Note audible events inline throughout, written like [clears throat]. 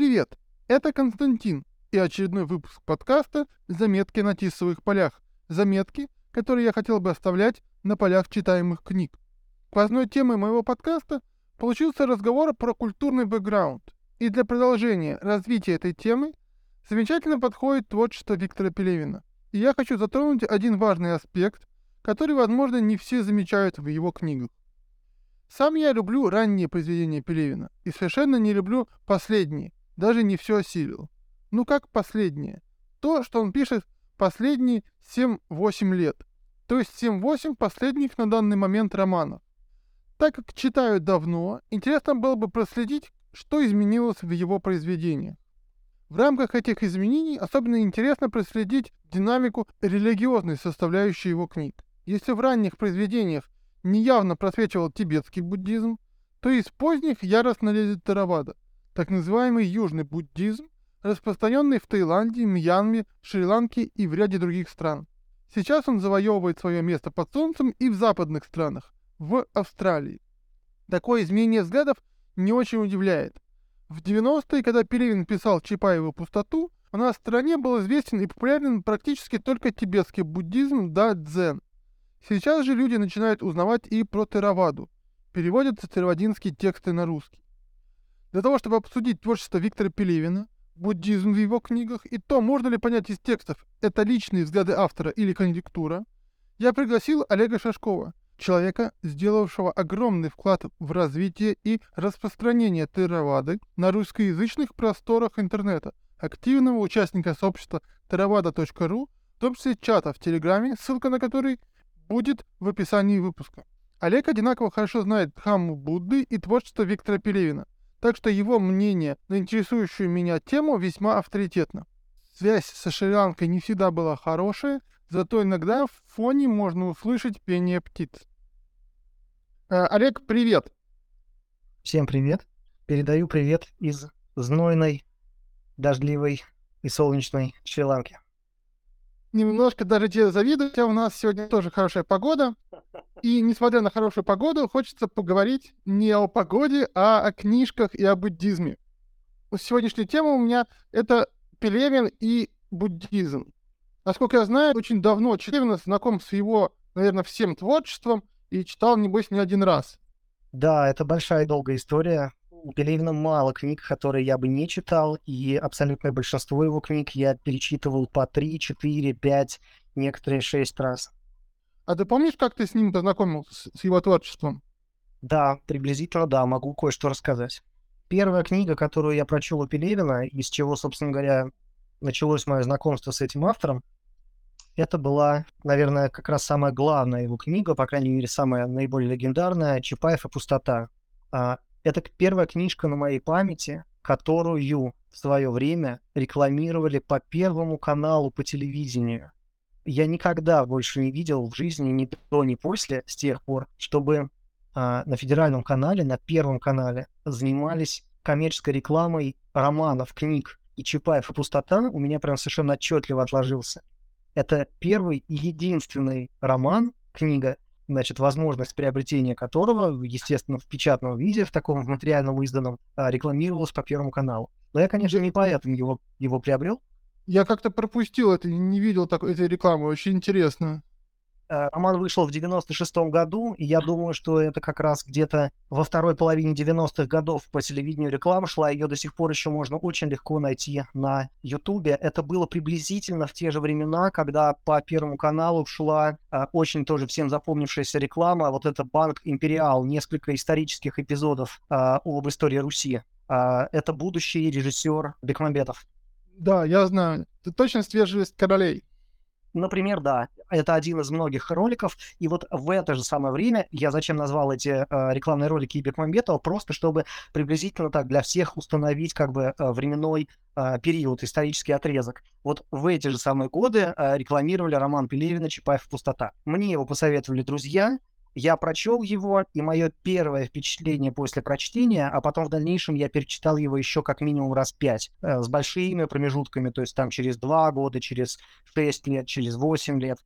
Привет, это Константин и очередной выпуск подкаста «Заметки на тисовых полях». Заметки, которые я хотел бы оставлять на полях читаемых книг. Сквозной темой моего подкаста получился разговор про культурный бэкграунд. И для продолжения развития этой темы замечательно подходит творчество Виктора Пелевина. И я хочу затронуть один важный аспект, который, возможно, не все замечают в его книгах. Сам я люблю ранние произведения Пелевина и совершенно не люблю последние, даже не все осилил. Ну как последнее? То, что он пишет последние 7-8 лет, то есть 7-8 последних на данный момент романов. Так как читаю давно, интересно было бы проследить, что изменилось в его произведениях. В рамках этих изменений особенно интересно проследить динамику религиозной составляющей его книг. Если в ранних произведениях неявно просвечивал тибетский буддизм, то из поздних яростно лезет Таравада, так называемый южный буддизм, распространенный в Таиланде, Мьянме, Шри-Ланке и в ряде других стран. Сейчас он завоевывает свое место под солнцем и в западных странах, в Австралии. Такое изменение взглядов не очень удивляет. В 90-е, когда Пелевин писал Чапаеву «Пустоту», у нас в стране был известен и популярен практически только тибетский буддизм да дзен. Сейчас же люди начинают узнавать и про Тераваду. Переводятся теравадинские тексты на русский. Для того, чтобы обсудить творчество Виктора Пелевина, буддизм в его книгах и то, можно ли понять из текстов, это личные взгляды автора или конъюнктура, я пригласил Олега Шашкова, человека, сделавшего огромный вклад в развитие и распространение Теравады на русскоязычных просторах интернета, активного участника сообщества theravada.ru, в том числе чата в Телеграме, ссылка на который будет в описании выпуска. Олег одинаково хорошо знает Дхамму Будды и творчество Виктора Пелевина, так что его мнение на интересующую меня тему весьма авторитетно. Связь со Шри-Ланкой не всегда была хорошая, зато иногда в фоне можно услышать пение птиц. Э, Олег, привет! Всем привет! Передаю привет из знойной, дождливой и солнечной Шри-Ланки немножко даже тебе завидую, хотя у нас сегодня тоже хорошая погода. И несмотря на хорошую погоду, хочется поговорить не о погоде, а о книжках и о буддизме. Сегодняшняя тема у меня — это Пелевин и буддизм. Насколько я знаю, очень давно Пелевин знаком с его, наверное, всем творчеством и читал, небось, не один раз. Да, это большая и долгая история у Пелевина мало книг, которые я бы не читал, и абсолютное большинство его книг я перечитывал по 3, 4, 5, некоторые 6 раз. А ты помнишь, как ты с ним познакомился, с его творчеством? Да, приблизительно да, могу кое-что рассказать. Первая книга, которую я прочел у Пелевина, из чего, собственно говоря, началось мое знакомство с этим автором, это была, наверное, как раз самая главная его книга, по крайней мере, самая наиболее легендарная «Чапаев и пустота». Это первая книжка на моей памяти, которую в свое время рекламировали по Первому каналу по телевидению. Я никогда больше не видел в жизни ни до, ни после, с тех пор, чтобы а, на федеральном канале, на Первом канале занимались коммерческой рекламой романов, книг. И Чапаев и пустота у меня прям совершенно отчетливо отложился. Это первый и единственный роман, книга, значит, возможность приобретения которого, естественно, в печатном виде, в таком материальном изданном, а, рекламировалась по Первому каналу. Но я, конечно, не поэтому его, его приобрел. Я как-то пропустил это, не видел такой, этой рекламы, очень интересно. Э, роман вышел в 96-м году, и я думаю, что это как раз где-то во второй половине 90-х годов по телевидению реклама шла, ее до сих пор еще можно очень легко найти на Ютубе. Это было приблизительно в те же времена, когда по Первому каналу шла а, очень тоже всем запомнившаяся реклама, вот это Банк Империал, несколько исторических эпизодов а, об истории Руси. А, это будущий режиссер Бекмамбетов. Да, я знаю. Это точно свежесть королей. Например, да, это один из многих роликов, и вот в это же самое время, я зачем назвал эти э, рекламные ролики Ибекмамбетова, просто чтобы приблизительно так для всех установить как бы э, временной э, период, исторический отрезок. Вот в эти же самые годы э, рекламировали роман Пелевина «Чапаев пустота». Мне его посоветовали друзья, я прочел его, и мое первое впечатление после прочтения, а потом в дальнейшем я перечитал его еще как минимум раз пять, э, с большими промежутками, то есть там через два года, через шесть лет, через восемь лет.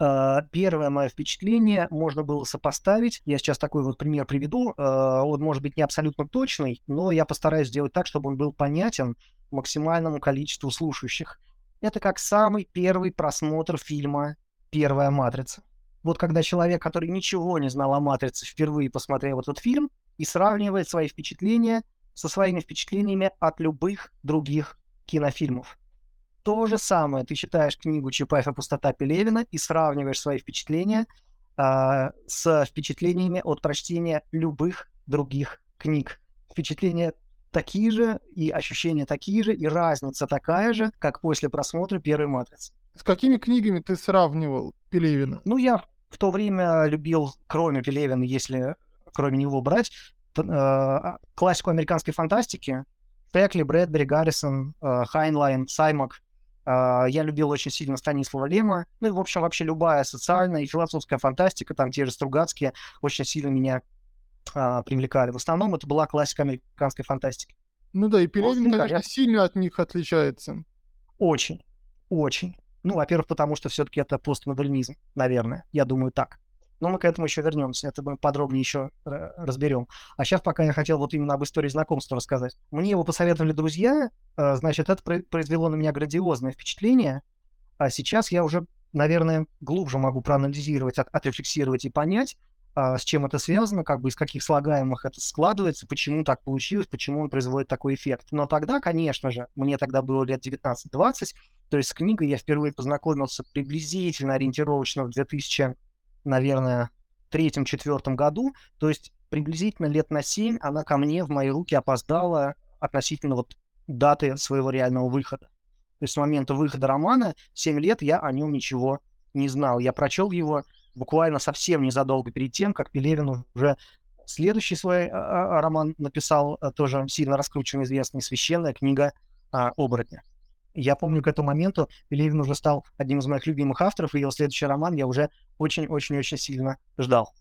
Uh, первое мое впечатление можно было сопоставить. Я сейчас такой вот пример приведу. Uh, он может быть не абсолютно точный, но я постараюсь сделать так, чтобы он был понятен максимальному количеству слушающих. Это как самый первый просмотр фильма «Первая матрица». Вот когда человек, который ничего не знал о «Матрице», впервые посмотрел этот фильм и сравнивает свои впечатления со своими впечатлениями от любых других кинофильмов. То же самое, ты читаешь книгу Чапаева «Пустота Пелевина» и сравниваешь свои впечатления э, с впечатлениями от прочтения любых других книг. Впечатления такие же, и ощущения такие же, и разница такая же, как после просмотра первой «Матрицы». С какими книгами ты сравнивал Пелевина? Ну, я в то время любил, кроме Пелевина, если кроме него брать, э, классику американской фантастики. Шекли, Брэдбери, Гаррисон, э, Хайнлайн, Саймак. Э, я любил очень сильно Станислава Лема. Ну и, в общем, вообще любая социальная и философская фантастика, там те же Стругацкие, очень сильно меня привлекали. В основном это была классика американской фантастики. Ну да, и Пелевин, вот, конечно, я... сильно от них отличается. Очень, очень. Ну, во-первых, потому что все-таки это постмодернизм, наверное. Я думаю так. Но мы к этому еще вернемся, это мы подробнее еще разберем. А сейчас пока я хотел вот именно об истории знакомства рассказать. Мне его посоветовали друзья, э, значит, это произвело на меня грандиозное впечатление. А сейчас я уже, наверное, глубже могу проанализировать, от, отрефлексировать и понять, а, с чем это связано, как бы из каких слагаемых это складывается, почему так получилось, почему он производит такой эффект. Но тогда, конечно же, мне тогда было лет 19-20, то есть с книгой я впервые познакомился приблизительно ориентировочно в 2000 наверное, третьем-четвертом году, то есть приблизительно лет на семь она ко мне в мои руки опоздала относительно вот даты своего реального выхода. То есть с момента выхода романа 7 лет я о нем ничего не знал. Я прочел его буквально совсем незадолго перед тем, как Пелевин уже следующий свой а, а, роман написал, а, тоже сильно раскрученный, известный, «Священная книга оборотня». Я помню, к этому моменту Пелевин уже стал одним из моих любимых авторов, и его следующий роман я уже очень-очень-очень сильно ждал.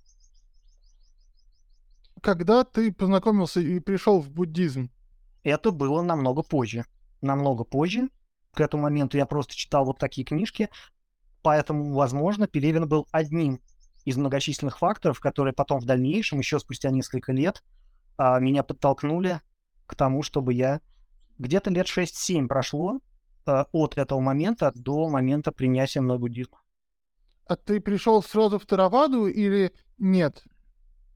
Когда ты познакомился и пришел в буддизм? Это было намного позже. Намного позже. К этому моменту я просто читал вот такие книжки, поэтому, возможно, Пелевин был одним из многочисленных факторов, которые потом в дальнейшем, еще спустя несколько лет, а, меня подтолкнули к тому, чтобы я где-то лет 6-7 прошло, от этого момента до момента принятия мной буддизма. А ты пришел сразу в Тараваду или нет?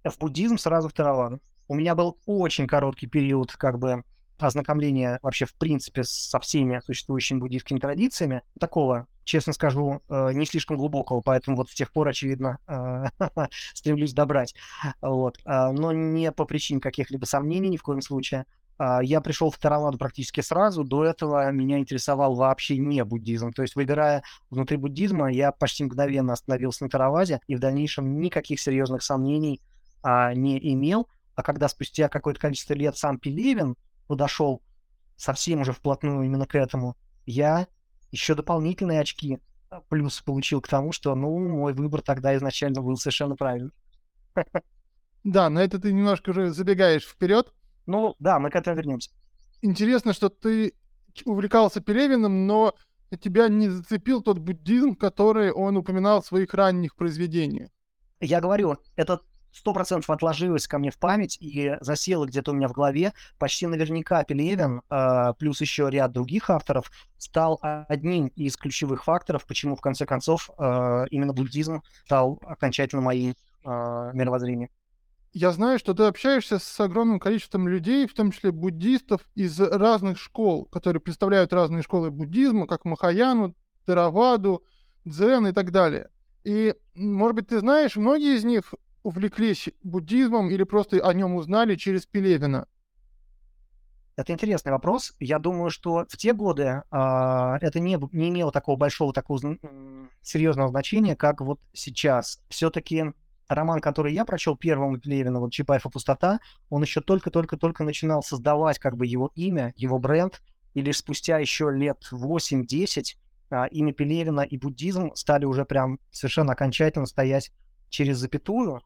В буддизм сразу в Тараваду. У меня был очень короткий период как бы ознакомления вообще в принципе со всеми существующими буддийскими традициями. Такого, честно скажу, э, не слишком глубокого, поэтому вот с тех пор, очевидно, э, [laughs] стремлюсь добрать. Вот. Но не по причине каких-либо сомнений ни в коем случае. А, я пришел в Тараваду практически сразу. До этого меня интересовал вообще не буддизм. То есть, выбирая внутри буддизма, я почти мгновенно остановился на Тараваде и в дальнейшем никаких серьезных сомнений а, не имел. А когда спустя какое-то количество лет сам Пелевин подошел совсем уже вплотную именно к этому, я еще дополнительные очки а, плюс получил к тому, что, ну, мой выбор тогда изначально был совершенно правильный. [laughs] Да, на это ты немножко уже забегаешь вперед. Ну, да, мы к этому вернемся. Интересно, что ты увлекался Пелевиным, но тебя не зацепил тот буддизм, который он упоминал в своих ранних произведениях. Я говорю, это сто процентов отложилось ко мне в память и засело где-то у меня в голове. Почти наверняка Пелевин, э, плюс еще ряд других авторов, стал одним из ключевых факторов, почему в конце концов э, именно буддизм стал окончательно моим э, мировоззрением я знаю, что ты общаешься с огромным количеством людей, в том числе буддистов из разных школ, которые представляют разные школы буддизма, как Махаяну, Тераваду, Дзен и так далее. И, может быть, ты знаешь, многие из них увлеклись буддизмом или просто о нем узнали через Пелевина. Это интересный вопрос. Я думаю, что в те годы э, это не, не имело такого большого, такого серьезного значения, как вот сейчас. Все-таки роман, который я прочел первым Левина, вот «Чапаев и пустота», он еще только-только-только начинал создавать как бы его имя, его бренд, и лишь спустя еще лет 8-10 а, имя Пелевина и буддизм стали уже прям совершенно окончательно стоять через запятую.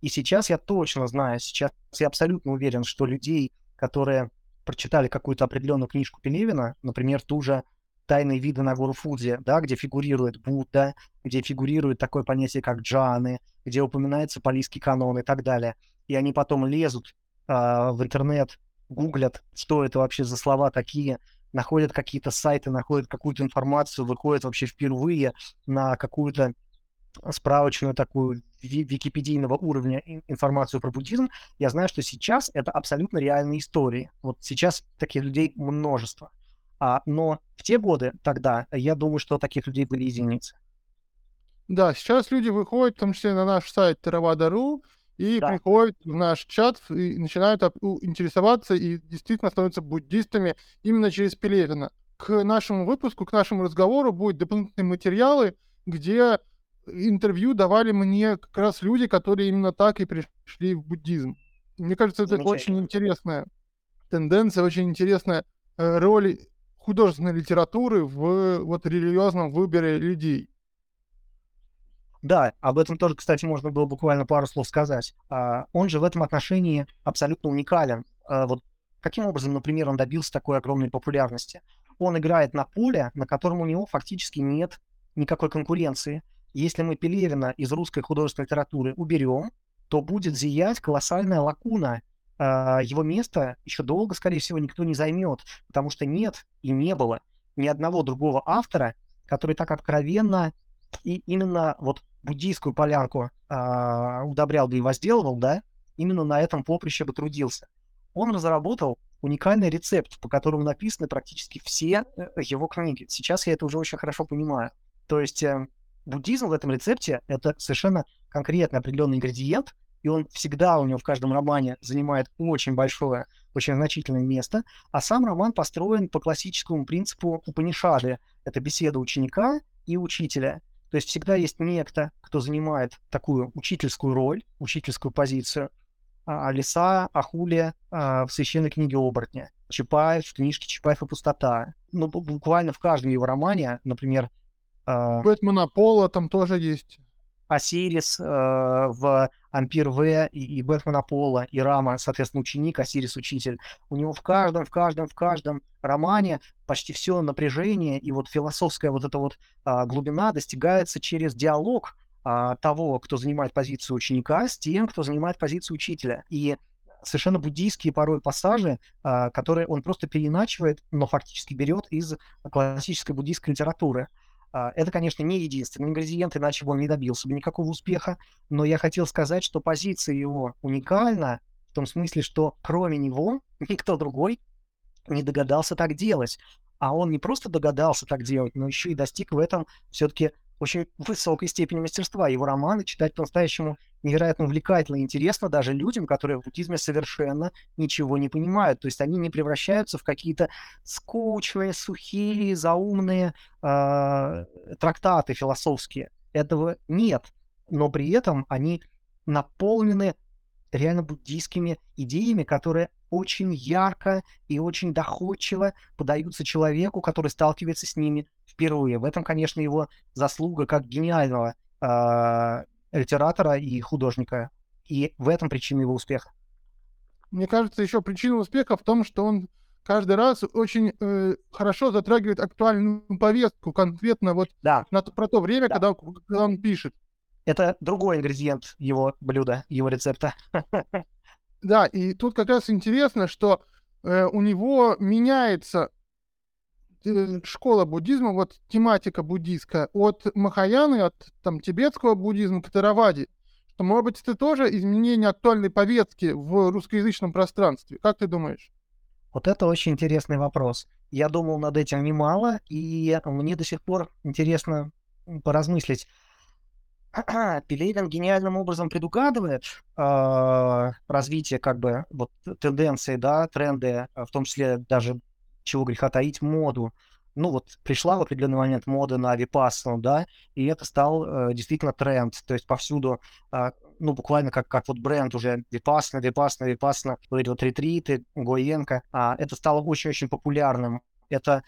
И сейчас я точно знаю, сейчас я абсолютно уверен, что людей, которые прочитали какую-то определенную книжку Пелевина, например, ту же тайные виды на гору Фудзи, да, где фигурирует Будда, где фигурирует такое понятие, как джаны, где упоминается палийский канон и так далее. И они потом лезут э, в интернет, гуглят, что это вообще за слова такие, находят какие-то сайты, находят какую-то информацию, выходят вообще впервые на какую-то справочную такую википедийного уровня информацию про буддизм, я знаю, что сейчас это абсолютно реальные истории. Вот сейчас таких людей множество. А, но в те годы, тогда, я думаю, что таких людей были единицы. Да, сейчас люди выходят, в том числе на наш сайт Theravada.ru, и да. приходят в наш чат и начинают интересоваться и действительно становятся буддистами именно через Пелевина. К нашему выпуску, к нашему разговору будут дополнительные материалы, где интервью давали мне как раз люди, которые именно так и пришли в буддизм. Мне кажется, это очень интересная тенденция, очень интересная э, роль художественной литературы в вот религиозном выборе людей. Да, об этом тоже, кстати, можно было буквально пару слов сказать. А, он же в этом отношении абсолютно уникален. А, вот каким образом, например, он добился такой огромной популярности? Он играет на поле, на котором у него фактически нет никакой конкуренции. Если мы Пелевина из русской художественной литературы уберем, то будет зиять колоссальная лакуна. А, его место еще долго, скорее всего, никто не займет, потому что нет и не было ни одного другого автора, который так откровенно и именно вот буддийскую полянку э, удобрял да и возделывал, да, именно на этом поприще бы трудился. Он разработал уникальный рецепт, по которому написаны практически все э, его книги. Сейчас я это уже очень хорошо понимаю. То есть э, буддизм в этом рецепте — это совершенно конкретный определенный ингредиент, и он всегда у него в каждом романе занимает очень большое, очень значительное место, а сам роман построен по классическому принципу Упанишады. Это беседа ученика и учителя. То есть всегда есть некто, кто занимает такую учительскую роль, учительскую позицию. А, Лиса, Ахулия а, в священной книге оборотня, Чапаев в книжке Чапаев и пустота. Ну, буквально в каждом его романе, например... Э, Бэтмена Пола там тоже есть. Осирис э, в Ампир В и, и Бэтмен Аполло, и Рама, соответственно, ученик, Осирис учитель. У него в каждом, в каждом, в каждом романе почти все напряжение и вот философская вот эта вот а, глубина достигается через диалог а, того, кто занимает позицию ученика, с тем, кто занимает позицию учителя. И совершенно буддийские порой пассажи, а, которые он просто переиначивает, но фактически берет из классической буддийской литературы. А, это, конечно, не единственный ингредиент, иначе бы он не добился бы никакого успеха. Но я хотел сказать, что позиция его уникальна в том смысле, что кроме него [laughs] никто другой не догадался так делать. А он не просто догадался так делать, но еще и достиг в этом все-таки очень высокой степени мастерства. Его романы читать по-настоящему невероятно увлекательно и интересно даже людям, которые в буддизме совершенно ничего не понимают. То есть они не превращаются в какие-то скучные, сухие, заумные э, трактаты философские. Этого нет. Но при этом они наполнены реально буддийскими идеями, которые очень ярко и очень доходчиво подаются человеку, который сталкивается с ними впервые. В этом, конечно, его заслуга как гениального э, литератора и художника. И в этом причина его успеха. Мне кажется, еще причина успеха в том, что он каждый раз очень э, хорошо затрагивает актуальную повестку, конкретно вот да. на, про то время, да. когда, когда он пишет. Это другой ингредиент его блюда, его рецепта. [laughs] Да, и тут как раз интересно, что э, у него меняется э, школа буддизма, вот тематика буддийская, от Махаяны, от там, тибетского буддизма к Тараваде. Что, может быть, это тоже изменение актуальной повестки в русскоязычном пространстве. Как ты думаешь? Вот это очень интересный вопрос. Я думал над этим немало, и мне до сих пор интересно поразмыслить. [clears throat] Пелевин гениальным образом предугадывает э, развитие как бы вот тенденции, да, тренды, а, в том числе даже чего греха таить, моду. Ну вот пришла в определенный момент мода на випассану, да, и это стал э, действительно тренд, то есть повсюду, э, ну буквально как, как вот бренд уже випассана, випассана, випассана, вот эти вот ретриты, Гоенко, э, это стало очень-очень популярным это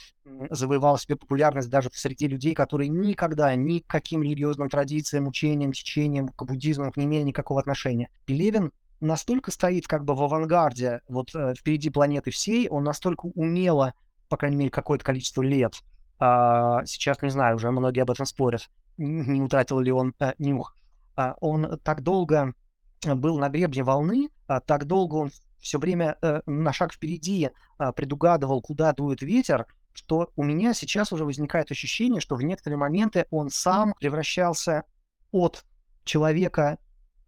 завоевало себе популярность даже среди людей, которые никогда ни к каким религиозным традициям, учениям, течениям, к буддизму не имели никакого отношения. Пелевин настолько стоит как бы в авангарде, вот э, впереди планеты всей, он настолько умело, по крайней мере, какое-то количество лет а, сейчас, не знаю, уже многие об этом спорят, не утратил ли он а, нюх. А, он так долго был на гребне волны, а, так долго он все время а, на шаг впереди а, предугадывал, куда дует ветер, что у меня сейчас уже возникает ощущение, что в некоторые моменты он сам превращался от человека,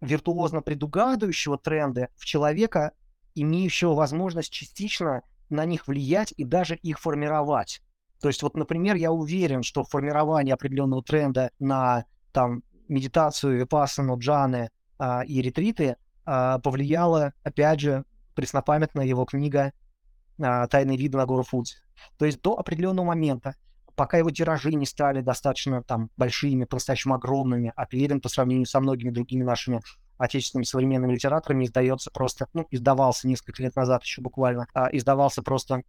виртуозно предугадывающего тренды, в человека, имеющего возможность частично на них влиять и даже их формировать. То есть вот, например, я уверен, что формирование определенного тренда на там медитацию, випассану, джаны а, и ретриты а, повлияло, опять же, преснопамятная его книга а, «Тайные виды на гору Фудзи». То есть до определенного момента, пока его тиражи не стали достаточно там большими, по-настоящему огромными, а Пелевин по сравнению со многими другими нашими отечественными современными литераторами издается просто, ну, издавался несколько лет назад еще буквально, а, издавался просто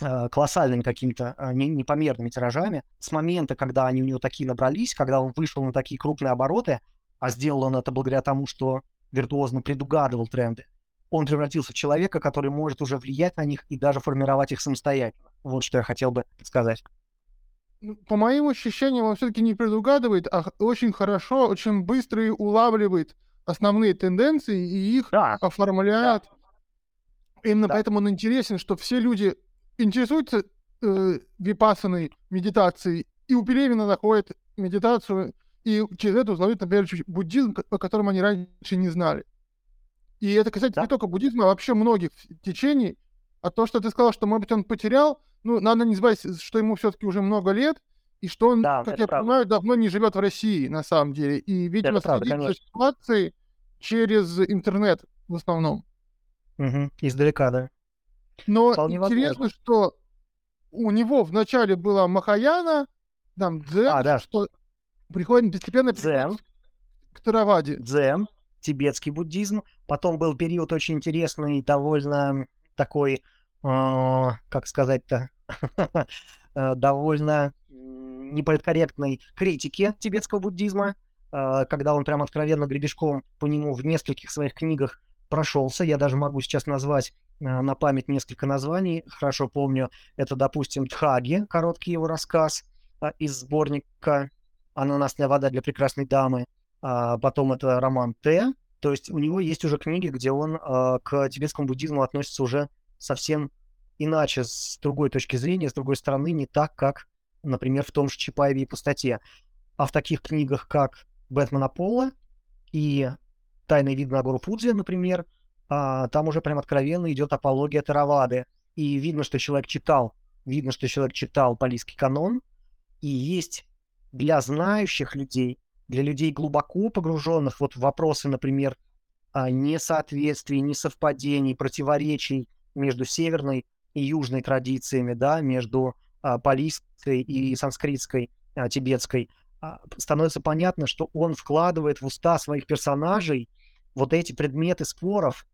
а, колоссальными какими-то не, непомерными тиражами. С момента, когда они у него такие набрались, когда он вышел на такие крупные обороты, а сделал он это благодаря тому, что виртуозно предугадывал тренды, он превратился в человека, который может уже влиять на них и даже формировать их самостоятельно. Вот что я хотел бы сказать. Ну, по моим ощущениям, он все-таки не предугадывает, а очень хорошо, очень быстро и улавливает основные тенденции и их да. оформляет. Да. Именно да. поэтому он интересен, что все люди интересуются э, випассаной медитацией, и у Пелевина находят медитацию, и через это узнают, например, буддизм, о котором они раньше не знали. И это, кстати, да? не только буддизма, а вообще многих течений. А то, что ты сказал, что, может быть, он потерял, ну, надо не забывать, что ему все-таки уже много лет, и что он, да, как я правда. понимаю, давно не живет в России, на самом деле. И, видимо, следит за ситуацией через интернет в основном. Угу, издалека, да. Но Вполне интересно, возможно. что у него вначале была Махаяна, там дзен, а, да. что приходит постепенно дзен. к Тараваде. Дзен, тибетский буддизм. Потом был период очень интересный, довольно такой, э, как сказать-то, [laughs] э, довольно неполиткорректной критики тибетского буддизма, э, когда он прям откровенно гребешком по нему в нескольких своих книгах прошелся. Я даже могу сейчас назвать на память несколько названий. Хорошо помню, это, допустим, Тхаги, короткий его рассказ из сборника «Ананасная вода для прекрасной дамы». А потом это роман Т, то есть у него есть уже книги, где он э, к тибетскому буддизму относится уже совсем иначе, с другой точки зрения, с другой стороны, не так, как, например, в том же Чапаеве и Пустоте. А в таких книгах, как «Бэтмен Аполло» и «Тайный вид на гору Фудзи», например, э, там уже прям откровенно идет апология Таравады. И видно, что человек читал, видно, что человек читал палийский канон, и есть для знающих людей для людей глубоко погруженных вот в вопросы, например, несоответствий, несовпадений, противоречий между северной и южной традициями, да, между а, палийской и санскритской, а, тибетской, а, становится понятно, что он вкладывает в уста своих персонажей вот эти предметы споров,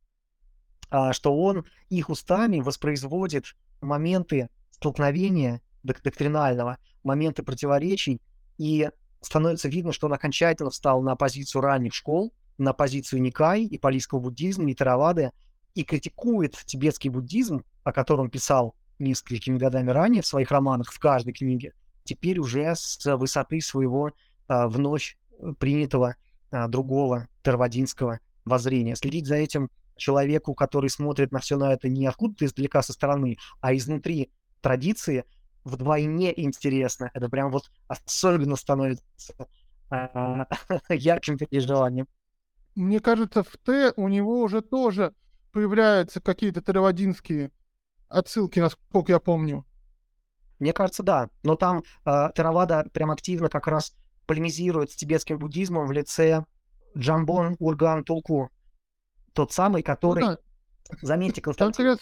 а, что он их устами воспроизводит моменты столкновения док- доктринального, моменты противоречий, и становится видно, что он окончательно встал на позицию ранних школ, на позицию Никай и палийского буддизма, и Таравады, и критикует тибетский буддизм, о котором писал несколькими годами ранее в своих романах, в каждой книге, теперь уже с высоты своего а, вновь принятого а, другого тервадинского воззрения. Следить за этим человеку, который смотрит на все на это не откуда-то издалека со стороны, а изнутри традиции, вдвойне интересно. Это прям вот особенно становится а, [laughs] ярким переживанием. Мне кажется, в Т у него уже тоже появляются какие-то теравадинские отсылки, насколько я помню. Мне кажется, да. Но там э, Теравада прям активно как раз полемизирует с тибетским буддизмом в лице Джамбон Урган Тулку. Тот самый, который... Ну, да. Заметьте, Константин,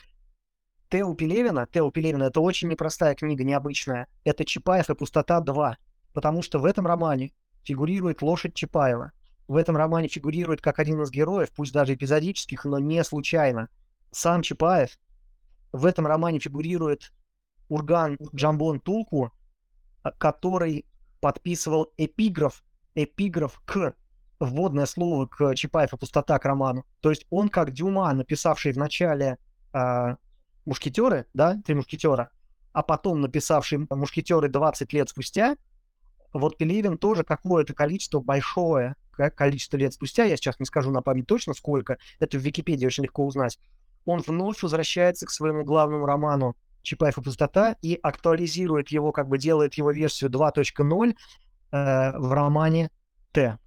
Тео Пелевина, Тео Пелевина, это очень непростая книга, необычная. Это Чапаев и Пустота 2. Потому что в этом романе фигурирует лошадь Чапаева. В этом романе фигурирует как один из героев, пусть даже эпизодических, но не случайно. Сам Чапаев. В этом романе фигурирует Урган Джамбон Тулку, а, который подписывал эпиграф, эпиграф к вводное слово к Чапаев пустота к роману. То есть он, как Дюма, написавший в начале а, мушкетеры, да, три мушкетера, а потом написавший «Мушкетеры» 20 лет спустя, вот Пелевин тоже какое-то количество, большое количество лет спустя, я сейчас не скажу на память точно сколько, это в Википедии очень легко узнать, он вновь возвращается к своему главному роману Чапаев и пустота и актуализирует его, как бы делает его версию 2.0 э, в романе Т.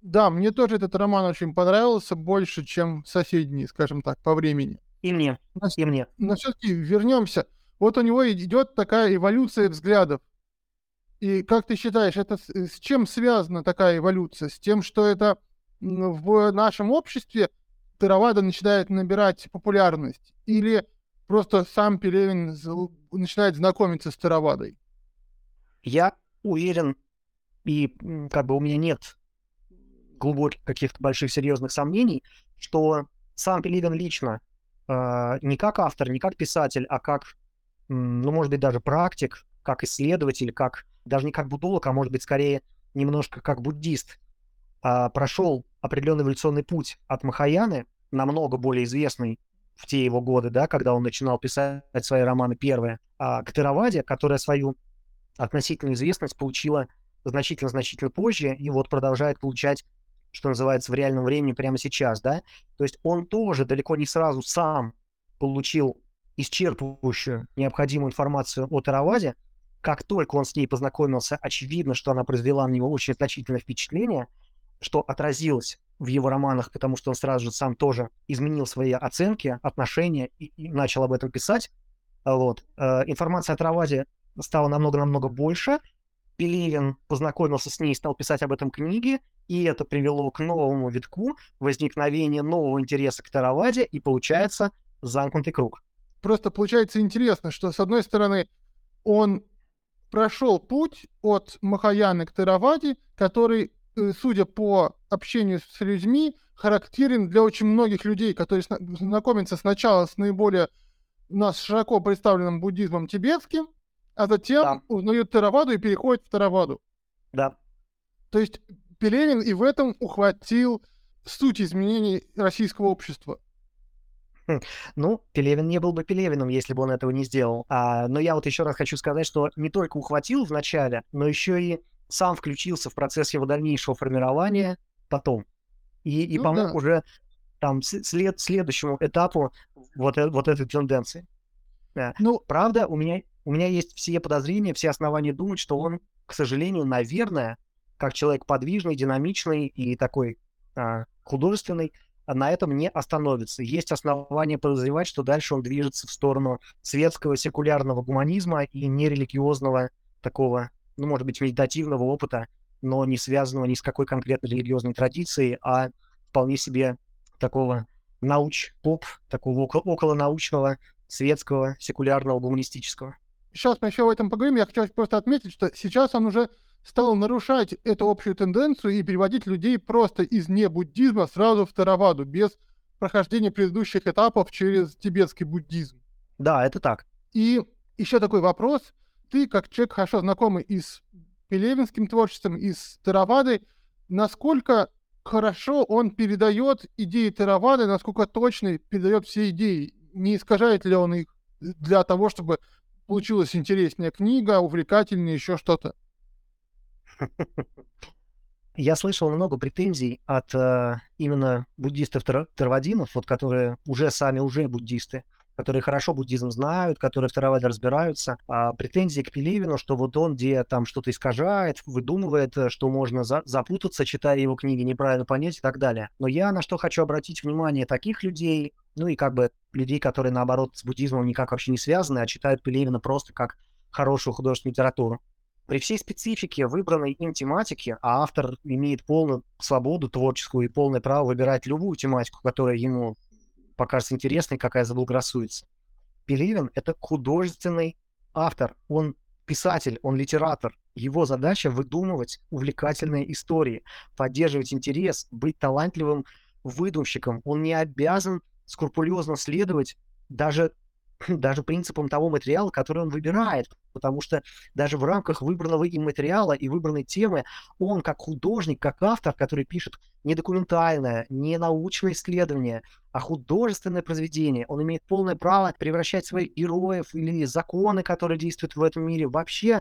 Да, мне тоже этот роман очень понравился, больше, чем соседний, скажем так, по времени. И мне, но, и мне. Но все-таки вернемся. Вот у него идет такая эволюция взглядов. И как ты считаешь, это с, с чем связана такая эволюция? С тем, что это в нашем обществе Теравада начинает набирать популярность? Или просто сам Пелевин начинает знакомиться с Теравадой? Я уверен, и как бы у меня нет глубоких каких-то больших серьезных сомнений, что сам Пелевин лично, не как автор, не как писатель, а как, ну, может быть, даже практик, как исследователь, как даже не как будолог, а может быть скорее немножко как буддист, а, прошел определенный эволюционный путь от Махаяны, намного более известный в те его годы, да, когда он начинал писать свои романы первые, а, к Тераваде, которая свою относительную известность получила значительно-значительно позже и вот продолжает получать, что называется, в реальном времени прямо сейчас, да. То есть он тоже далеко не сразу сам получил исчерпывающую необходимую информацию о Тераваде, как только он с ней познакомился, очевидно, что она произвела на него очень значительное впечатление, что отразилось в его романах, потому что он сразу же сам тоже изменил свои оценки, отношения и, и начал об этом писать. Вот. Э, информация о Траваде стала намного-намного больше. Пелевин познакомился с ней, стал писать об этом книги, и это привело к новому витку, возникновение нового интереса к Тараваде, и получается замкнутый круг. Просто получается интересно, что с одной стороны он прошел путь от Махаяны к Тераваде, который, э, судя по общению с людьми, характерен для очень многих людей, которые знакомятся сначала с наиболее у нас широко представленным буддизмом тибетским, а затем да. узнают Тераваду и переходят в Тераваду. Да. То есть Пелевин и в этом ухватил суть изменений российского общества. Хм. Ну, Пелевин не был бы Пелевиным, если бы он этого не сделал. А, но я вот еще раз хочу сказать, что не только ухватил в начале, но еще и сам включился в процесс его дальнейшего формирования потом. И, и ну, помог да. уже там след, следующему этапу вот, э, вот этой тенденции. Да. Ну, правда, у меня, у меня есть все подозрения, все основания думать, что он, к сожалению, наверное, как человек подвижный, динамичный и такой а, художественный, на этом не остановится. Есть основания подозревать, что дальше он движется в сторону светского секулярного гуманизма и нерелигиозного такого, ну, может быть, медитативного опыта, но не связанного ни с какой конкретной религиозной традицией, а вполне себе такого науч-поп, такого около, около научного, светского, секулярного, гуманистического. Сейчас мы еще об этом поговорим. Я хочу просто отметить, что сейчас он уже стал нарушать эту общую тенденцию и переводить людей просто из не-буддизма сразу в Тараваду, без прохождения предыдущих этапов через тибетский буддизм. Да, это так. И еще такой вопрос. Ты, как человек, хорошо знакомый и с пелевинским творчеством, и с Таравадой, насколько хорошо он передает идеи Таравады, насколько точно передает все идеи? Не искажает ли он их для того, чтобы получилась интереснее книга, увлекательнее, еще что-то? Я слышал много претензий от э, именно буддистов-тарвадинов, вот которые уже сами уже буддисты, которые хорошо буддизм знают, которые в Тараваде разбираются, а претензии к Пелевину, что вот он где там что-то искажает, выдумывает, э, что можно за запутаться, читая его книги, неправильно понять и так далее. Но я на что хочу обратить внимание таких людей, ну и как бы людей, которые наоборот с буддизмом никак вообще не связаны, а читают Пелевина просто как хорошую художественную литературу. При всей специфике выбранной им тематики, а автор имеет полную свободу творческую и полное право выбирать любую тематику, которая ему покажется интересной, какая заблагорассудится. Пелевин — это художественный автор, он писатель, он литератор. Его задача — выдумывать увлекательные истории, поддерживать интерес, быть талантливым выдумщиком. Он не обязан скрупулезно следовать даже даже принципам того материала, который он выбирает. Потому что даже в рамках выбранного им материала и выбранной темы он как художник, как автор, который пишет не документальное, не научное исследование, а художественное произведение, он имеет полное право превращать своих героев или законы, которые действуют в этом мире, вообще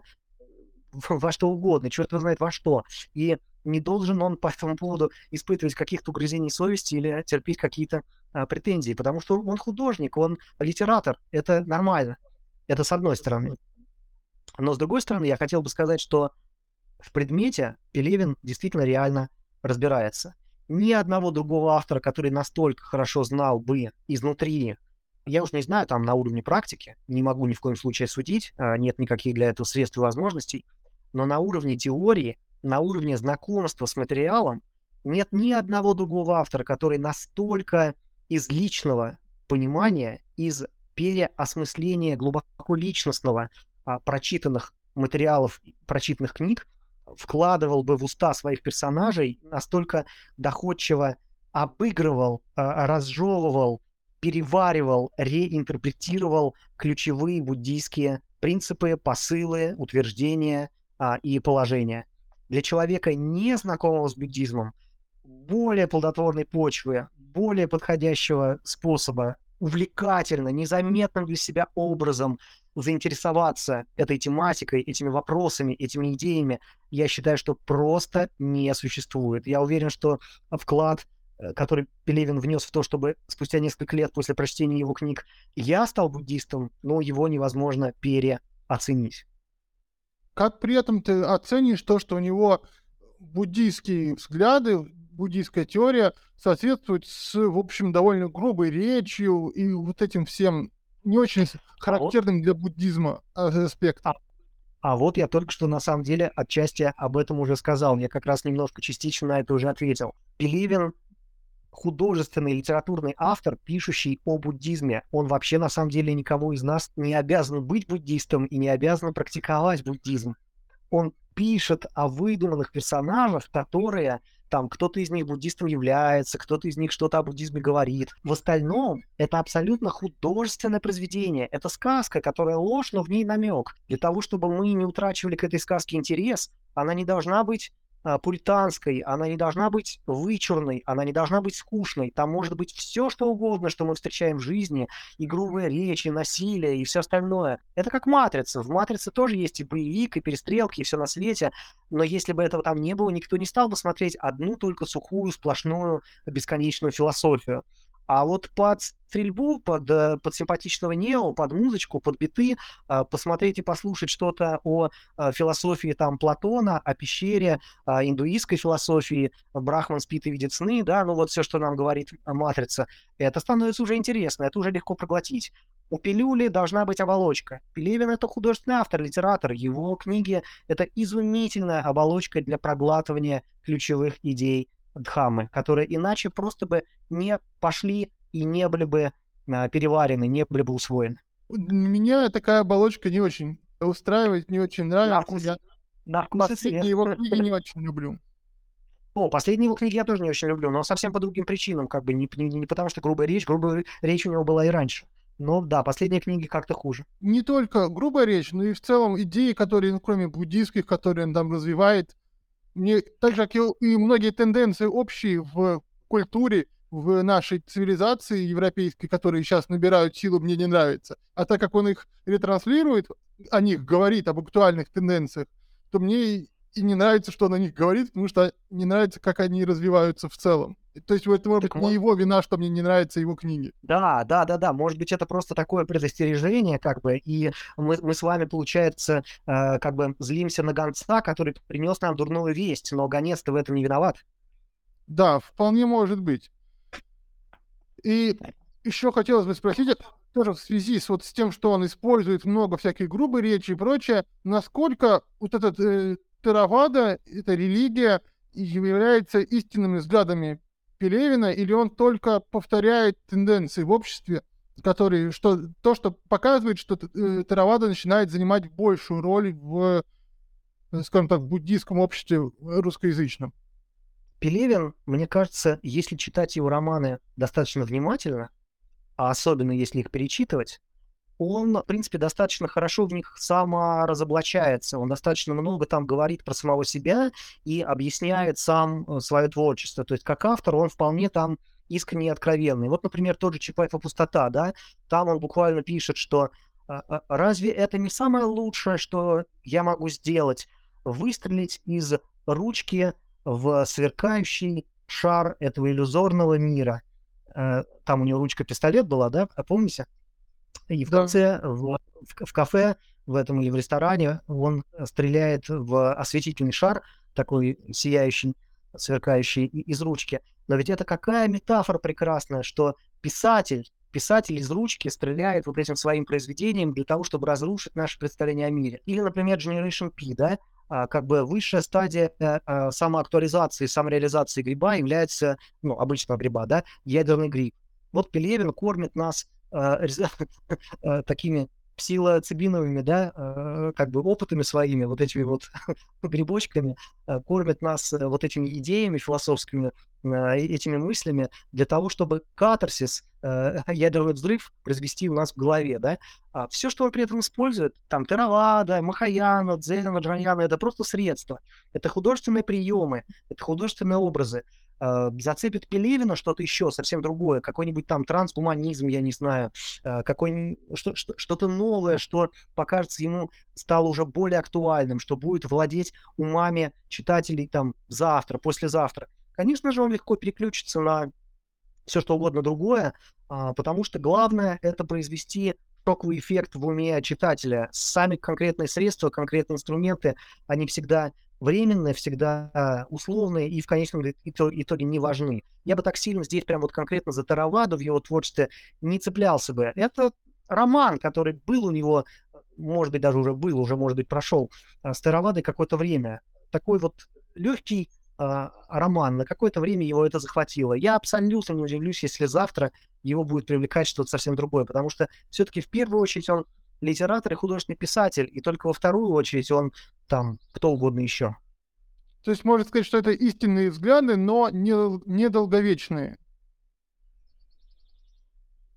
во что угодно, черт его знает во что. И не должен он по этому поводу испытывать каких-то угрызений совести или терпеть какие-то а, претензии, потому что он художник, он литератор, это нормально. Это с одной стороны. Но с другой стороны, я хотел бы сказать, что в предмете Пелевин действительно реально разбирается. Ни одного другого автора, который настолько хорошо знал бы изнутри, я уж не знаю, там на уровне практики, не могу ни в коем случае судить, а, нет никаких для этого средств и возможностей, но на уровне теории на уровне знакомства с материалом нет ни одного другого автора, который настолько из личного понимания, из переосмысления глубоко личностного а, прочитанных материалов, прочитанных книг, вкладывал бы в уста своих персонажей, настолько доходчиво обыгрывал, а, разжевывал, переваривал, реинтерпретировал ключевые буддийские принципы, посылы, утверждения а, и положения для человека, не знакомого с буддизмом, более плодотворной почвы, более подходящего способа, увлекательно, незаметным для себя образом заинтересоваться этой тематикой, этими вопросами, этими идеями, я считаю, что просто не существует. Я уверен, что вклад, э, который Пелевин внес в то, чтобы спустя несколько лет после прочтения его книг я стал буддистом, но его невозможно переоценить. Как при этом ты оценишь то, что у него буддийские взгляды, буддийская теория соответствует с, в общем, довольно грубой речью и вот этим всем не очень характерным а вот... для буддизма аспектом. А, а вот я только что на самом деле отчасти об этом уже сказал. Я как раз немножко частично на это уже ответил. Пелевин художественный литературный автор, пишущий о буддизме. Он вообще на самом деле никому из нас не обязан быть буддистом и не обязан практиковать буддизм. Он пишет о выдуманных персонажах, которые там кто-то из них буддистом является, кто-то из них что-то о буддизме говорит. В остальном это абсолютно художественное произведение. Это сказка, которая ложь, но в ней намек. Для того, чтобы мы не утрачивали к этой сказке интерес, она не должна быть пуританской, она не должна быть вычурной, она не должна быть скучной. Там может быть все, что угодно, что мы встречаем в жизни, и грубая речь, и насилие, и все остальное. Это как «Матрица». В «Матрице» тоже есть и боевик, и перестрелки, и все на свете. Но если бы этого там не было, никто не стал бы смотреть одну только сухую, сплошную, бесконечную философию. А вот под стрельбу, под, э, под симпатичного Нео, под музычку, под биты, а, посмотреть и послушать что-то о а, философии там Платона, о пещере, о индуистской философии, Брахман спит и видит сны, да, ну вот все, что нам говорит Матрица, это становится уже интересно, это уже легко проглотить. У пилюли должна быть оболочка. Пелевин — это художественный автор, литератор. Его книги — это изумительная оболочка для проглатывания ключевых идей Дхаммы, которые иначе просто бы не пошли и не были бы а, переварены, не были бы усвоены. Меня такая оболочка не очень устраивает, не очень нравится. На вкус, я на вкус последние его книги не очень люблю. О, последние его книги я тоже не очень люблю, но совсем по другим причинам, как бы не, не, не потому что грубая речь, грубая речь у него была и раньше. Но да, последние книги как-то хуже. Не только грубая речь, но и в целом идеи, которые, ну, кроме буддийских, которые он там развивает, мне, так же, как и многие тенденции общие в культуре, в нашей цивилизации европейской, которые сейчас набирают силу, мне не нравится. А так как он их ретранслирует, о них говорит, об актуальных тенденциях, то мне и не нравится, что он о них говорит, потому что не нравится, как они развиваются в целом. То есть это может так быть вот... не его вина, что мне не нравятся его книги. Да, да, да, да. Может быть, это просто такое предостережение, как бы, и мы, мы с вами, получается, э, как бы злимся на гонца, который принес нам дурную весть, но гонец-то в этом не виноват. Да, вполне может быть. И еще хотелось бы спросить, тоже в связи с вот с тем, что он использует много всякой грубой речи и прочее, насколько вот этот э, Теравада, эта религия, является истинными взглядами Пелевина, или он только повторяет тенденции в обществе, которые, что, то, что показывает, что э, Теравада начинает занимать большую роль в, э, скажем так, в буддийском обществе русскоязычном. Пелевин, мне кажется, если читать его романы достаточно внимательно, а особенно если их перечитывать, он, в принципе, достаточно хорошо в них саморазоблачается, он достаточно много там говорит про самого себя и объясняет сам э, свое творчество. То есть как автор он вполне там искренне и откровенный. Вот, например, тот же Чапаев и пустота, да, там он буквально пишет, что «А, а, разве это не самое лучшее, что я могу сделать? Выстрелить из ручки в сверкающий шар этого иллюзорного мира. Э, там у него ручка-пистолет была, да, помните? И в конце в, в, в кафе, в этом или в ресторане, он стреляет в осветительный шар, такой сияющий, сверкающий из ручки. Но ведь это какая метафора прекрасная, что писатель, писатель из ручки стреляет вот этим своим произведением для того, чтобы разрушить наше представление о мире. Или, например, Generation P, да, а, как бы высшая стадия э, э, самоактуализации, самореализации гриба является, ну, обычного гриба, да, ядерный гриб. Вот Пелевин кормит нас э, э, [laughs] такими псилоцибиновыми, да, э, как бы опытами своими, вот этими вот [laughs] грибочками, э, кормят нас э, вот этими идеями философскими, этими мыслями для того, чтобы катарсис, [laughs] ядерный взрыв произвести у нас в голове, да. А все, что он при этом использует, там, Теравада, Махаяна, Дзена, Джаньяна, это просто средства. Это художественные приемы, это художественные образы. Э, зацепит Пелевина что-то еще совсем другое, какой-нибудь там трансгуманизм, я не знаю, э, какой что, что, что-то новое, что покажется ему стало уже более актуальным, что будет владеть умами читателей там завтра, послезавтра. Конечно же, он легко переключится на все что угодно другое, а, потому что главное это произвести шоковый эффект в уме читателя. Сами конкретные средства, конкретные инструменты, они всегда временные, всегда условные и в конечном итоге не важны. Я бы так сильно здесь прям вот конкретно за Тараваду в его творчестве не цеплялся бы. Это роман, который был у него, может быть, даже уже был, уже, может быть, прошел а, с Таравадой какое-то время. Такой вот легкий а, роман, на какое-то время его это захватило. Я абсолютно не удивлюсь, если завтра его будет привлекать что-то совсем другое, потому что все-таки в первую очередь он литератор и художественный писатель, и только во вторую очередь он там кто угодно еще. То есть можно сказать, что это истинные взгляды, но не, не долговечные.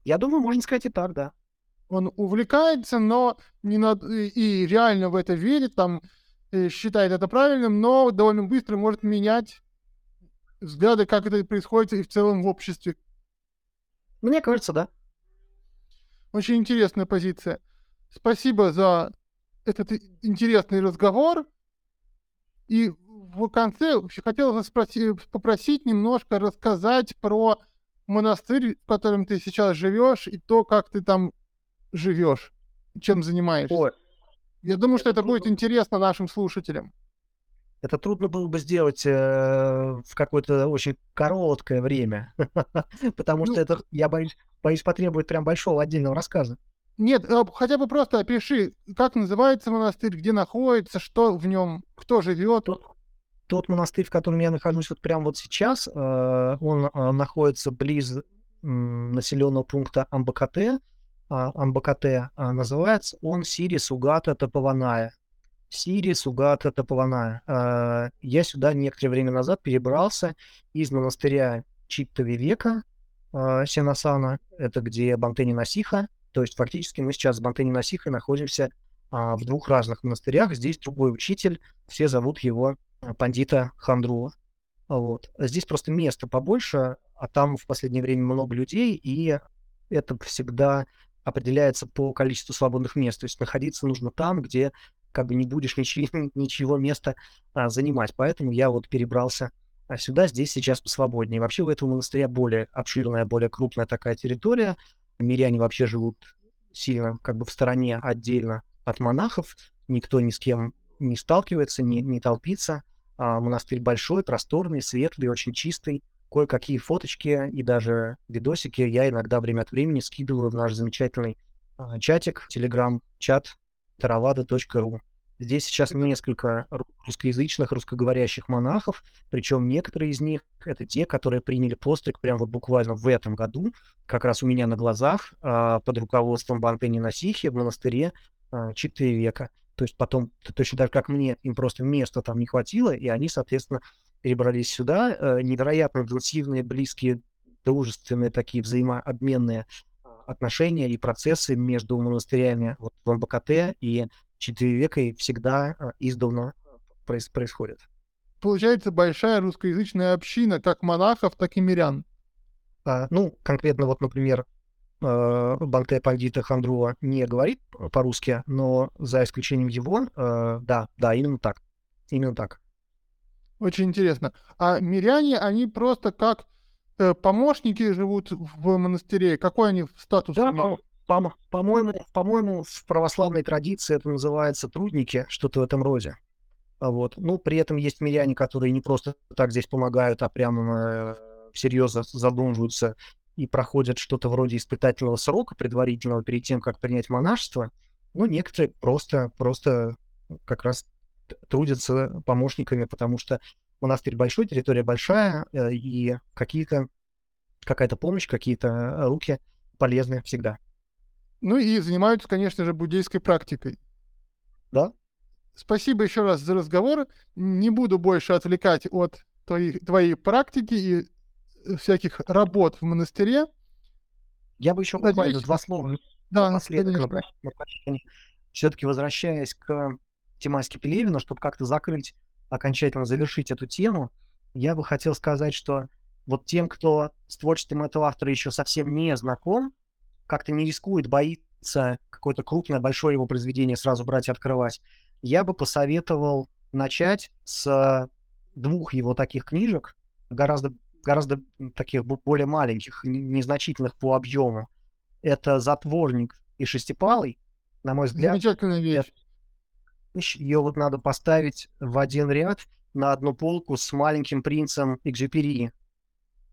Я думаю, можно сказать и так, да. Он увлекается, но не над... и реально в это верит, там считает это правильным, но довольно быстро может менять взгляды, как это происходит и в целом в обществе. Мне кажется, да. Очень интересная позиция. Спасибо за этот интересный разговор. И в конце хотел спросить, попросить немножко рассказать про монастырь, в котором ты сейчас живешь, и то, как ты там живешь, чем занимаешься. Ой. Я думаю, что это будет интересно нашим слушателям. Это трудно было бы сделать э, в какое-то очень короткое время, [laughs] потому что ну это, я боюсь, боюсь, потребует прям большого отдельного рассказа. Нет, э, хотя бы просто опиши, как называется монастырь, где находится, что в нем, кто живет. Тот, тот монастырь, в котором я нахожусь вот прямо вот сейчас, э, он э, находится близ населенного пункта Амбакате. А, Амбакате называется он Сири Сугата Топованая. Сири Сугата Топованая. Я сюда некоторое время назад перебрался из монастыря Читта Вивека, Сенасана, это где Бантени Насиха, то есть фактически мы сейчас с Бантени Насихой находимся а, в двух разных монастырях. Здесь другой учитель, все зовут его а, Пандита Хандрула. Вот. Здесь просто место побольше, а там в последнее время много людей, и это всегда определяется по количеству свободных мест. То есть находиться нужно там, где как бы не будешь ничего, [laughs] ничего места а, занимать. Поэтому я вот перебрался а сюда, здесь сейчас посвободнее. Вообще у этого монастыря более обширная, более крупная такая территория миряне вообще живут сильно как бы в стороне отдельно от монахов, никто ни с кем не сталкивается, не, не толпится. А, монастырь большой, просторный, светлый, очень чистый. Кое-какие фоточки и даже видосики я иногда время от времени скидываю в наш замечательный а, чатик, телеграм-чат taravada.ru. Здесь сейчас несколько русскоязычных, русскоговорящих монахов, причем некоторые из них — это те, которые приняли постриг прямо вот буквально в этом году, как раз у меня на глазах, а, под руководством Бантени Насихи в монастыре а, 4 века. То есть потом, точно так как мне, им просто места там не хватило, и они, соответственно, перебрались сюда. Э, невероятно интенсивные, близкие, дружественные такие взаимообменные отношения и процессы между монастырями вот, в МБКТ и Четыревекой всегда э, издавна происходят. Получается большая русскоязычная община как монахов, так и мирян. А, ну, конкретно вот, например, Банте Пандита Хандрува не говорит по-русски, но за исключением его, да, да, именно так. Именно так. Очень интересно. А миряне, они просто как э, помощники живут в монастыре? Какой они статус? Да, по- по-моему, по-моему, в православной традиции это называется трудники, что-то в этом роде. А вот. Ну, при этом есть миряне, которые не просто так здесь помогают, а прямо э, всерьез задумываются и проходят что-то вроде испытательного срока предварительного перед тем, как принять монашество. Ну, некоторые просто, просто как раз трудятся помощниками, потому что монастырь большой, территория большая, э, и какие-то, какая-то помощь, какие-то руки полезны всегда. Ну и занимаются, конечно же, буддийской практикой. Да. Спасибо еще раз за разговор. Не буду больше отвлекать от твоей, твоей практики и э, всяких работ в монастыре. Я бы еще буквально два слова да, напоследок. Все-таки возвращаясь к тематике Пелевина, чтобы как-то закрыть, окончательно завершить эту тему, я бы хотел сказать, что вот тем, кто с творчеством этого автора еще совсем не знаком, как-то не рискует, боится какое-то крупное, большое его произведение сразу брать и открывать, я бы посоветовал начать с двух его таких книжек, гораздо, гораздо таких более маленьких, незначительных по объему. Это «Затворник» и «Шестипалый», на мой взгляд. Замечательная вещь. Ее вот надо поставить в один ряд на одну полку с маленьким принцем Экзюпери.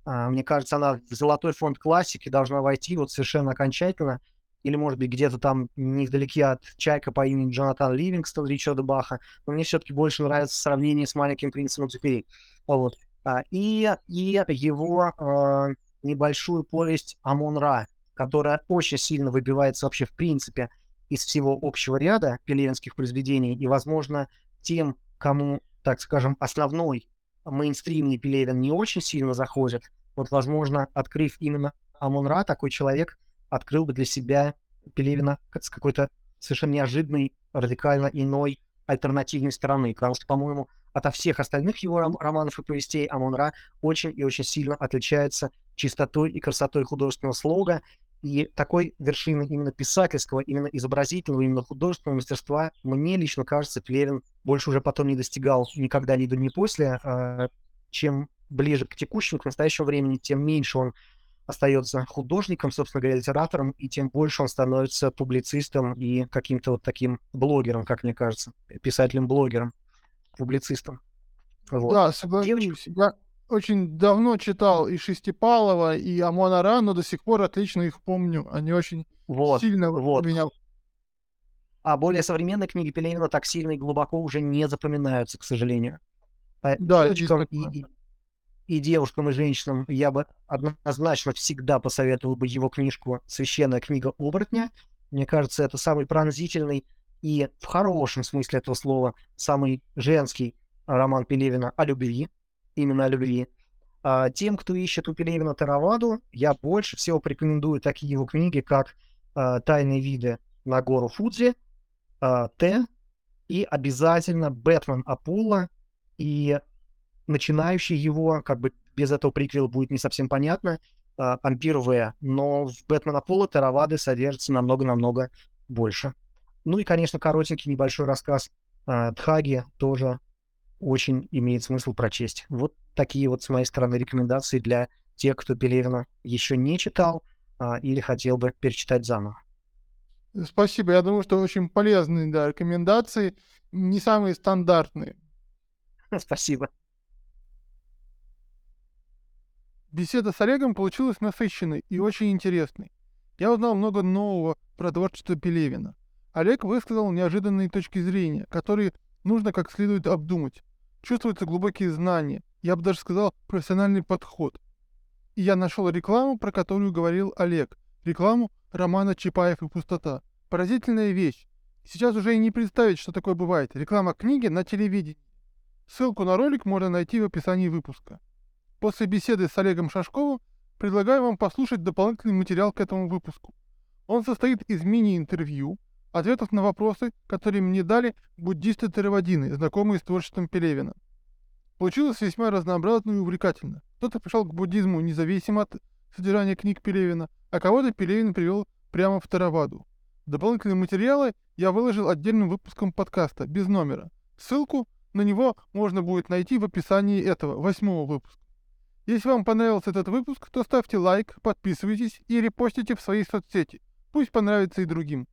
А, мне кажется, она в золотой фонд классики должна войти вот совершенно окончательно. Или, может быть, где-то там невдалеке от Чайка по имени Джонатан Ливингстон Ричарда Баха. Но мне все-таки больше нравится сравнение с маленьким принцем Экзюпери. Вот. А, и, и его э, небольшую повесть Амон-Ра, которая очень сильно выбивается вообще в принципе из всего общего ряда пелевинских произведений, и, возможно, тем, кому, так скажем, основной мейнстримный Пелевин не очень сильно заходит, вот, возможно, открыв именно Амон-Ра, такой человек открыл бы для себя Пелевина с какой-то совершенно неожиданной, радикально иной альтернативной стороны, потому что, по-моему, ото всех остальных его романов и повестей Амон-Ра очень и очень сильно отличается чистотой и красотой художественного слога и такой вершины именно писательского, именно изобразительного, именно художественного мастерства мне лично кажется, Пелевин больше уже потом не достигал никогда, ни до, ни после. А, чем ближе к текущему, к настоящему времени, тем меньше он остается художником, собственно говоря, литератором, и тем больше он становится публицистом и каким-то вот таким блогером, как мне кажется, писателем-блогером, публицистом. Вот. Да, соглашусь. Я, очень давно читал и Шестипалова, и Амона но до сих пор отлично их помню. Они очень вот, сильно вот. меня... А более современные книги Пелевина так сильно и глубоко уже не запоминаются, к сожалению. Да, и, и, и девушкам, и женщинам я бы однозначно всегда посоветовал бы его книжку «Священная книга оборотня». Мне кажется, это самый пронзительный и в хорошем смысле этого слова самый женский роман Пелевина о любви именно о любви. А тем, кто ищет у Пелевина Тараваду, я больше всего порекомендую такие его книги, как а, «Тайные виды на гору Фудзи», а, «Т» и обязательно «Бэтмен Апулла». И начинающий его, как бы без этого приквела будет не совсем понятно, а, Ампир В. Но в «Бэтмен Апулла» Таравады содержится намного-намного больше. Ну и, конечно, коротенький небольшой рассказ Дхаги тоже очень имеет смысл прочесть. Вот такие вот с моей стороны рекомендации для тех, кто Пелевина еще не читал а, или хотел бы перечитать заново. Спасибо. Я думаю, что очень полезные да, рекомендации, не самые стандартные. [laughs] Спасибо. Беседа с Олегом получилась насыщенной и очень интересной. Я узнал много нового про творчество Пелевина. Олег высказал неожиданные точки зрения, которые нужно как следует обдумать. Чувствуются глубокие знания, я бы даже сказал профессиональный подход. И я нашел рекламу, про которую говорил Олег. Рекламу романа «Чапаев и пустота». Поразительная вещь. Сейчас уже и не представить, что такое бывает. Реклама книги на телевидении. Ссылку на ролик можно найти в описании выпуска. После беседы с Олегом Шашковым предлагаю вам послушать дополнительный материал к этому выпуску. Он состоит из мини-интервью, ответов на вопросы, которые мне дали буддисты-теравадины, знакомые с творчеством Пелевина. Получилось весьма разнообразно и увлекательно. Кто-то пришел к буддизму независимо от содержания книг Пелевина, а кого-то Пелевин привел прямо в Тараваду. Дополнительные материалы я выложил отдельным выпуском подкаста, без номера. Ссылку на него можно будет найти в описании этого, восьмого выпуска. Если вам понравился этот выпуск, то ставьте лайк, подписывайтесь и репостите в свои соцсети. Пусть понравится и другим.